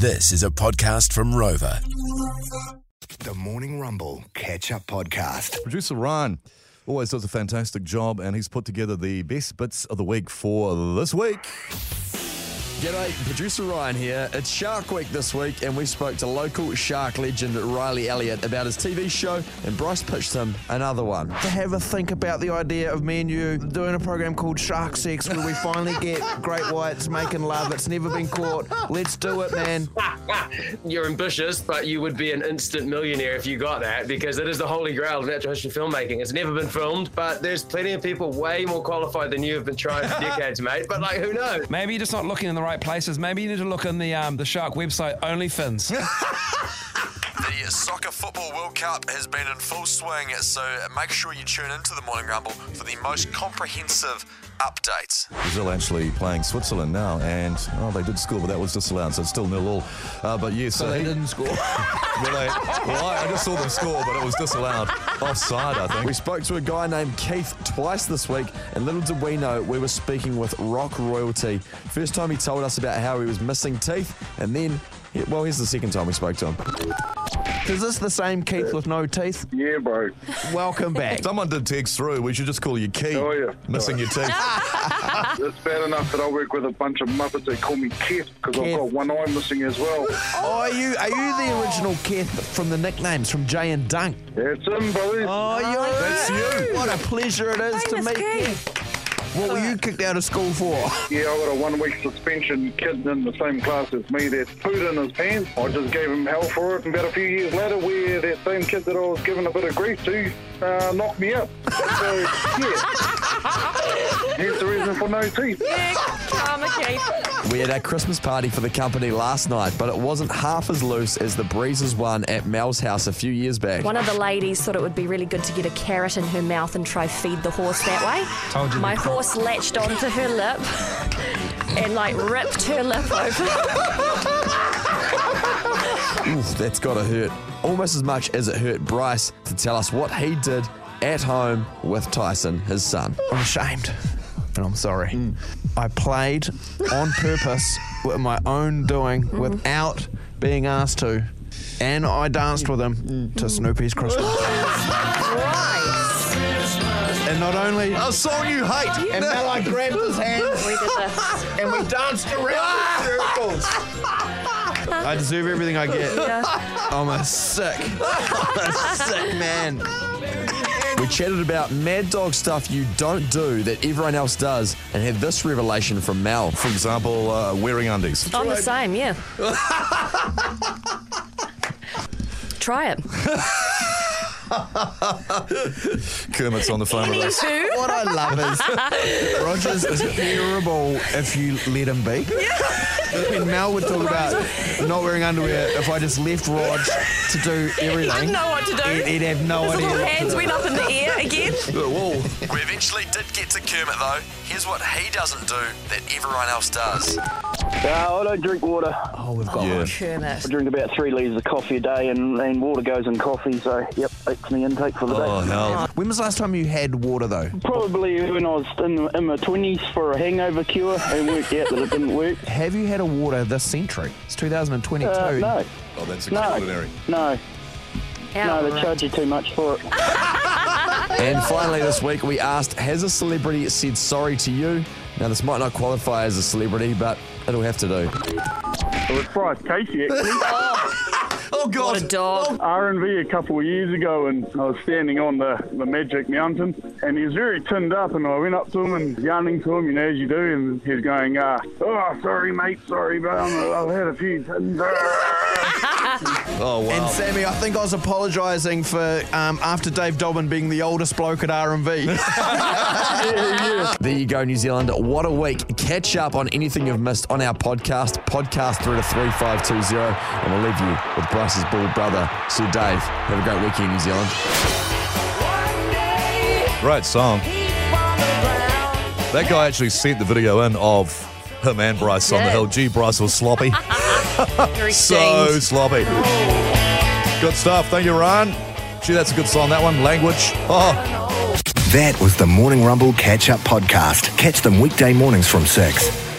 This is a podcast from Rova. The Morning Rumble Catch Up Podcast. Producer Ryan always does a fantastic job, and he's put together the best bits of the week for this week. G'day, producer Ryan here. It's Shark Week this week, and we spoke to local shark legend Riley Elliott about his TV show, and Bryce pitched him another one. to have a think about the idea of me and you doing a program called Shark Sex where we finally get great whites making love. It's never been caught. Let's do it, man. You're ambitious, but you would be an instant millionaire if you got that because it is the holy grail of natural history filmmaking. It's never been filmed, but there's plenty of people way more qualified than you have been trying for decades, mate. But like, who knows? Maybe you're just not looking in the right places. Maybe you need to look in the um, the Shark website, OnlyFins. The Soccer Football World Cup has been in full swing, so make sure you tune into the Morning Rumble for the most comprehensive updates. Brazil actually playing Switzerland now, and oh, they did score, but that was disallowed, so it's still nil all. Uh, but yes, so, they he- didn't score. well, they- well, I, I just saw them score, but it was disallowed offside, I think. We spoke to a guy named Keith twice this week, and little did we know we were speaking with rock royalty. First time he told us about how he was missing teeth, and then, well, here's the second time we spoke to him. Is this the same Keith with no teeth? Yeah, bro. Welcome back. Someone did text through. We should just call you Keith. Oh, yeah. Missing your teeth. It's bad enough that I work with a bunch of muppets that call me Keith because I've got one eye missing as well. Oh, are you are you the original Keith from the nicknames from Jay and Dunc? That's him, buddy. Oh, you're That's you. What a pleasure it is to meet Keith. Keith. What were you kicked out of school for? Yeah, I got a one week suspension. Kid in the same class as me that pooed in his pants. I just gave him hell for it. And about a few years later, where that same kid that I was giving a bit of grief to uh, knocked me up. So, yeah. Here's the reason for no teeth. Yeah, karma Keith. We had our Christmas party for the company last night, but it wasn't half as loose as the Breezes one at Mel's house a few years back. One of the ladies thought it would be really good to get a carrot in her mouth and try feed the horse that way. Told you My the- horse latched onto her lip and like ripped her lip open. Oof, that's gotta hurt. Almost as much as it hurt Bryce to tell us what he did at home with Tyson, his son. I'm ashamed. And I'm sorry. I played on purpose with my own doing without being asked to. And I danced with him to Snoopy's Christmas. And not only. A song you hate. And then I grabbed his hand We did this. and we danced around in circles. I deserve everything I get. I'm a sick, I'm a sick man. We chatted about mad dog stuff you don't do that everyone else does and had this revelation from Mel. For example, uh, wearing undies. I'm the same, yeah. Try it. Kermit's on the phone with us. What I love is Rogers is terrible if you let him be. When Mel would talk about not wearing underwear, if I just left Rog to do everything, didn't know what to do. he'd, he'd have no his idea. little hands went up in the air again. Whoa. We eventually did get to Kermit though. Here's what he doesn't do that everyone else does. Uh, I don't drink water. Oh, we've got Yeah. one. Kermit. I drink about three litres of coffee a day, and, and water goes in coffee. So, yep, that's my intake for the day. Oh, hell. When was the last time you had water though? Probably when I was in, in my 20s for a hangover cure and worked out that it didn't work. Have you had a water this century? It's 2022. Uh, no, Oh, that's no, extraordinary. no, no, they charge you too much for it. And finally, this week we asked Has a celebrity said sorry to you? Now, this might not qualify as a celebrity, but it'll have to do. It was Bryce Casey, actually. God. What a dog. R&V a couple of years ago and I was standing on the, the Magic Mountain and he was very tinned up and I went up to him and yarning to him, you know, as you do, and he's going, uh, oh, sorry, mate, sorry, but I'm, I've had a few tins. Oh, wow. And Sammy, I think I was apologising for um, after Dave Dobbyn being the oldest bloke at R&V. There you go, New Zealand. What a week. Catch up on anything you've missed on our podcast, podcast through to 3520, and we'll leave you with Bryce's bald brother, Sir Dave. Have a great weekend, New Zealand. Great song. That guy actually sent the video in of him and Bryce on the hill. Gee, Bryce was sloppy. Very so sloppy. Good stuff. Thank you, Ryan. Gee, that's a good song, that one. Language. Oh. That was the Morning Rumble Catch Up Podcast. Catch them weekday mornings from 6.